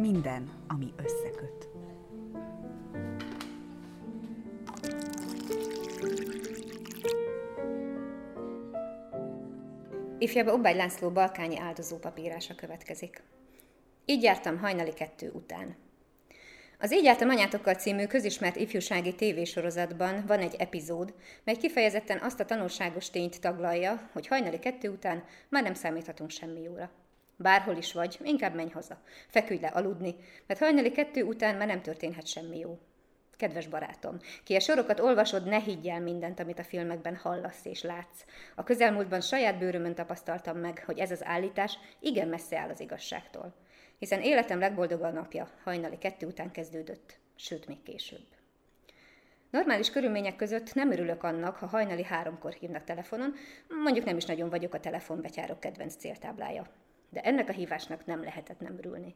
Minden, ami összeköt. Ifjabb Obbágy László balkányi áldozó papírása következik. Így jártam hajnali kettő után. Az Így jártam anyátokkal című közismert ifjúsági tévésorozatban van egy epizód, mely kifejezetten azt a tanulságos tényt taglalja, hogy hajnali kettő után már nem számíthatunk semmi jóra. Bárhol is vagy, inkább menj haza. Feküdj le aludni, mert hajnali kettő után már nem történhet semmi jó. Kedves barátom, ki a sorokat olvasod, ne higgy el mindent, amit a filmekben hallasz és látsz. A közelmúltban saját bőrömön tapasztaltam meg, hogy ez az állítás igen messze áll az igazságtól. Hiszen életem legboldogabb napja hajnali kettő után kezdődött, sőt még később. Normális körülmények között nem örülök annak, ha hajnali háromkor hívnak telefonon, mondjuk nem is nagyon vagyok a telefonbetyárok kedvenc céltáblája. De ennek a hívásnak nem lehetett nem örülni.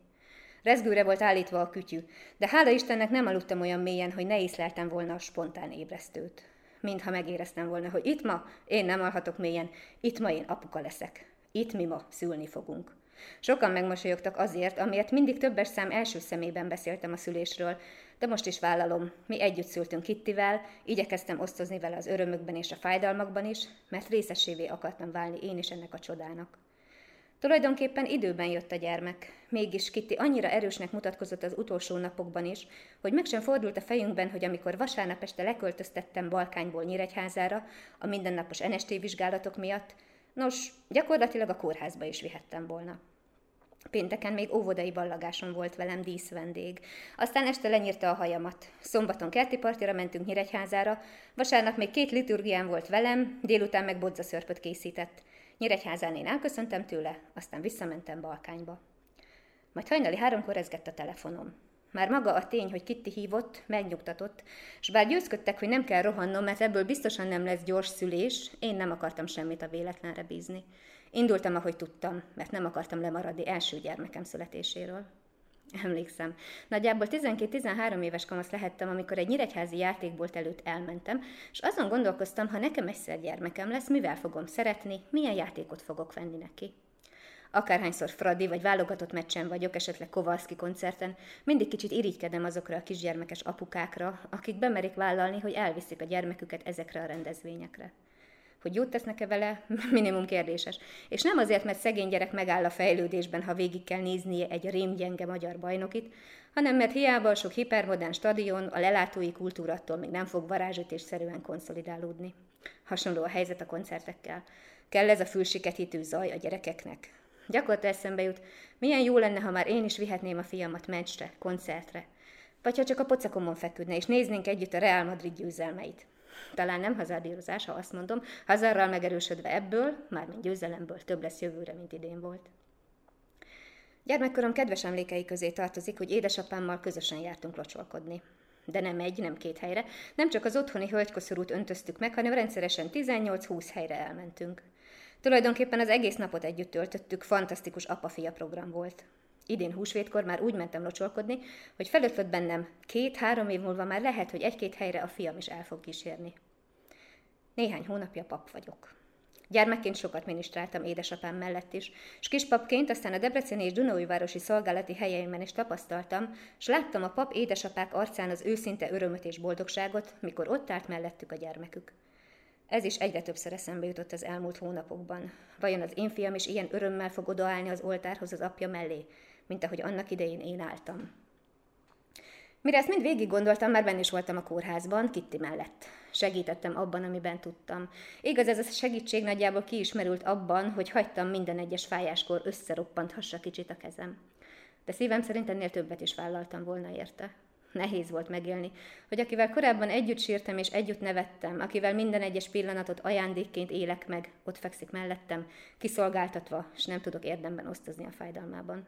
Rezgőre volt állítva a kütyű, de hála Istennek nem aludtam olyan mélyen, hogy ne észleltem volna a spontán ébresztőt. Mintha megéreztem volna, hogy itt ma én nem alhatok mélyen, itt ma én apuka leszek. Itt mi ma szülni fogunk. Sokan megmosolyogtak azért, amiért mindig többes szám első szemében beszéltem a szülésről, de most is vállalom, mi együtt szültünk Kittivel, igyekeztem osztozni vele az örömökben és a fájdalmakban is, mert részesévé akartam válni én is ennek a csodának. Tulajdonképpen időben jött a gyermek. Mégis Kitty annyira erősnek mutatkozott az utolsó napokban is, hogy meg sem fordult a fejünkben, hogy amikor vasárnap este leköltöztettem Balkányból Nyíregyházára a mindennapos NST vizsgálatok miatt, nos, gyakorlatilag a kórházba is vihettem volna. Pénteken még óvodai ballagáson volt velem díszvendég. Aztán este lenyírta a hajamat. Szombaton kerti partira mentünk Nyíregyházára, vasárnap még két liturgián volt velem, délután meg bodzaszörpöt készített. Nyíregyházán én elköszöntem tőle, aztán visszamentem Balkányba. Majd hajnali háromkor ezgett a telefonom. Már maga a tény, hogy Kitti hívott, megnyugtatott, és bár győzködtek, hogy nem kell rohannom, mert ebből biztosan nem lesz gyors szülés, én nem akartam semmit a véletlenre bízni. Indultam, ahogy tudtam, mert nem akartam lemaradni első gyermekem születéséről. Emlékszem. Nagyjából 12-13 éves kamasz lehettem, amikor egy nyíregyházi játékbolt előtt elmentem, és azon gondolkoztam, ha nekem egyszer gyermekem lesz, mivel fogom szeretni, milyen játékot fogok venni neki. Akárhányszor Fradi vagy válogatott meccsen vagyok, esetleg Kovalszki koncerten, mindig kicsit irigykedem azokra a kisgyermekes apukákra, akik bemerik vállalni, hogy elviszik a gyermeküket ezekre a rendezvényekre hogy jót tesznek-e vele, minimum kérdéses. És nem azért, mert szegény gyerek megáll a fejlődésben, ha végig kell néznie egy rémgyenge magyar bajnokit, hanem mert hiába a sok hipermodern stadion a lelátói kultúrattól még nem fog varázsütésszerűen konszolidálódni. Hasonló a helyzet a koncertekkel. Kell ez a fülsiketítő zaj a gyerekeknek. Gyakorta eszembe jut, milyen jó lenne, ha már én is vihetném a fiamat meccsre, koncertre. Vagy ha csak a pocakomon feküdne, és néznénk együtt a Real Madrid győzelmeit. Talán nem hazardírozás, ha azt mondom, hazarral megerősödve ebből, mármint győzelemből több lesz jövőre, mint idén volt. Gyermekkorom kedves emlékei közé tartozik, hogy édesapámmal közösen jártunk locsolkodni. De nem egy, nem két helyre, nem csak az otthoni hölgykoszorút öntöztük meg, hanem rendszeresen 18-20 helyre elmentünk. Tulajdonképpen az egész napot együtt töltöttük, fantasztikus apa-fia program volt. Idén húsvétkor már úgy mentem locsolkodni, hogy felötlött bennem, két-három év múlva már lehet, hogy egy-két helyre a fiam is el fog kísérni. Néhány hónapja pap vagyok. Gyermekként sokat minisztráltam édesapám mellett is, és kispapként aztán a Debreceni és Dunaújvárosi szolgálati helyeimben is tapasztaltam, és láttam a pap édesapák arcán az őszinte örömöt és boldogságot, mikor ott állt mellettük a gyermekük. Ez is egyre többször eszembe jutott az elmúlt hónapokban. Vajon az én fiam is ilyen örömmel fog odaállni az oltárhoz az apja mellé, mint ahogy annak idején én álltam. Mire ezt mind végig gondoltam, már benne is voltam a kórházban, Kitti mellett. Segítettem abban, amiben tudtam. Igaz, ez a segítség nagyjából kiismerült abban, hogy hagytam minden egyes fájáskor összeroppanthassa kicsit a kezem. De szívem szerint ennél többet is vállaltam volna érte. Nehéz volt megélni, hogy akivel korábban együtt sírtam és együtt nevettem, akivel minden egyes pillanatot ajándékként élek meg, ott fekszik mellettem, kiszolgáltatva, és nem tudok érdemben osztozni a fájdalmában.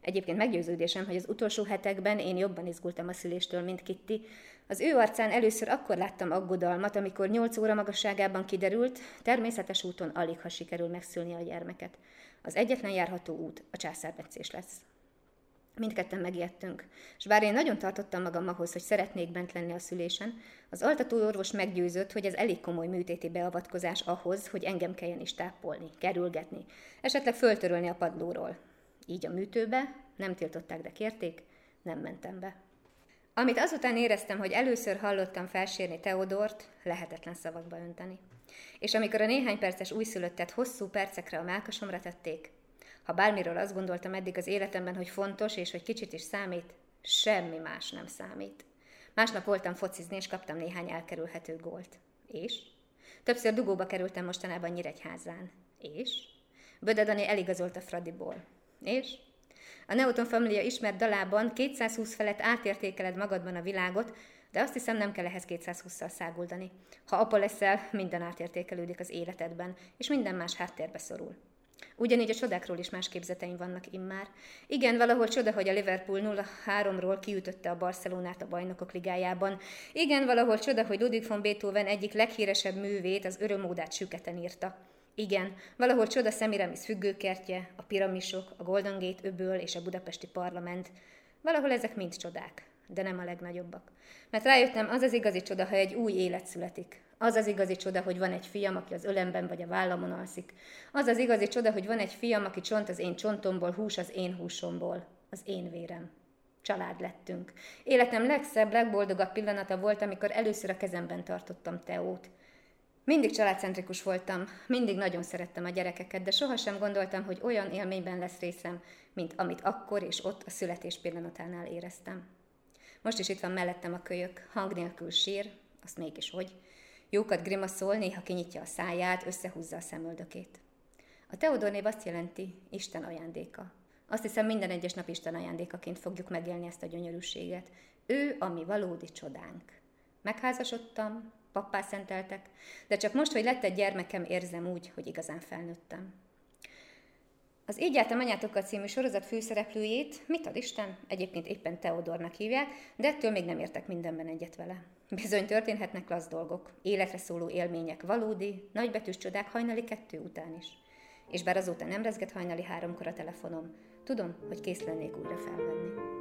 Egyébként meggyőződésem, hogy az utolsó hetekben én jobban izgultam a szüléstől, mint Kitty. Az ő arcán először akkor láttam aggodalmat, amikor nyolc óra magasságában kiderült, természetes úton alig ha sikerül megszülni a gyermeket. Az egyetlen járható út a császármetszés lesz. Mindketten megijedtünk, és bár én nagyon tartottam magam ahhoz, hogy szeretnék bent lenni a szülésen, az altató orvos meggyőzött, hogy ez elég komoly műtéti beavatkozás ahhoz, hogy engem kelljen is tápolni, kerülgetni, esetleg föltörölni a padlóról. Így a műtőbe, nem tiltották, de kérték, nem mentem be. Amit azután éreztem, hogy először hallottam felsérni Teodort, lehetetlen szavakba önteni. És amikor a néhány perces újszülöttet hosszú percekre a melkasomra tették, ha bármiről azt gondoltam eddig az életemben, hogy fontos és hogy kicsit is számít, semmi más nem számít. Másnap voltam focizni, és kaptam néhány elkerülhető gólt. És? Többször dugóba kerültem mostanában Nyíregyházán. És? Böde Dani eligazolt a Fradiból. És? A Newton Familia ismert dalában 220 felett átértékeled magadban a világot, de azt hiszem nem kell ehhez 220-szal száguldani. Ha apa leszel, minden átértékelődik az életedben, és minden más háttérbe szorul. Ugyanígy a csodákról is más képzeteim vannak immár. Igen, valahol csoda, hogy a Liverpool 0-3-ról kiütötte a Barcelonát a bajnokok ligájában. Igen, valahol csoda, hogy Ludwig von Beethoven egyik leghíresebb művét, az örömódát süketen írta. Igen, valahol csoda Szemiramis függőkertje, a piramisok, a Golden Gate öböl és a budapesti parlament. Valahol ezek mind csodák, de nem a legnagyobbak. Mert rájöttem, az az igazi csoda, ha egy új élet születik. Az az igazi csoda, hogy van egy fiam, aki az ölemben vagy a vállamon alszik. Az az igazi csoda, hogy van egy fiam, aki csont az én csontomból, hús az én húsomból, az én vérem. Család lettünk. Életem legszebb, legboldogabb pillanata volt, amikor először a kezemben tartottam Teót. Mindig családcentrikus voltam, mindig nagyon szerettem a gyerekeket, de sohasem gondoltam, hogy olyan élményben lesz részem, mint amit akkor és ott a születés pillanatánál éreztem. Most is itt van mellettem a kölyök, hang nélkül sír, azt mégis hogy. Jókat grimaszol, néha kinyitja a száját, összehúzza a szemöldökét. A Teodor név azt jelenti, Isten ajándéka. Azt hiszem minden egyes nap Isten ajándékaként fogjuk megélni ezt a gyönyörűséget. Ő a mi valódi csodánk. Megházasodtam, pappá szenteltek, de csak most, hogy lett egy gyermekem, érzem úgy, hogy igazán felnőttem. Az Így jártam anyátokkal című sorozat főszereplőjét, mit ad Isten, egyébként éppen Teodornak hívják, de ettől még nem értek mindenben egyet vele. Bizony történhetnek lasz dolgok, életre szóló élmények, valódi, nagybetűs csodák hajnali kettő után is. És bár azóta nem rezget hajnali háromkor a telefonom, tudom, hogy kész lennék újra felvenni.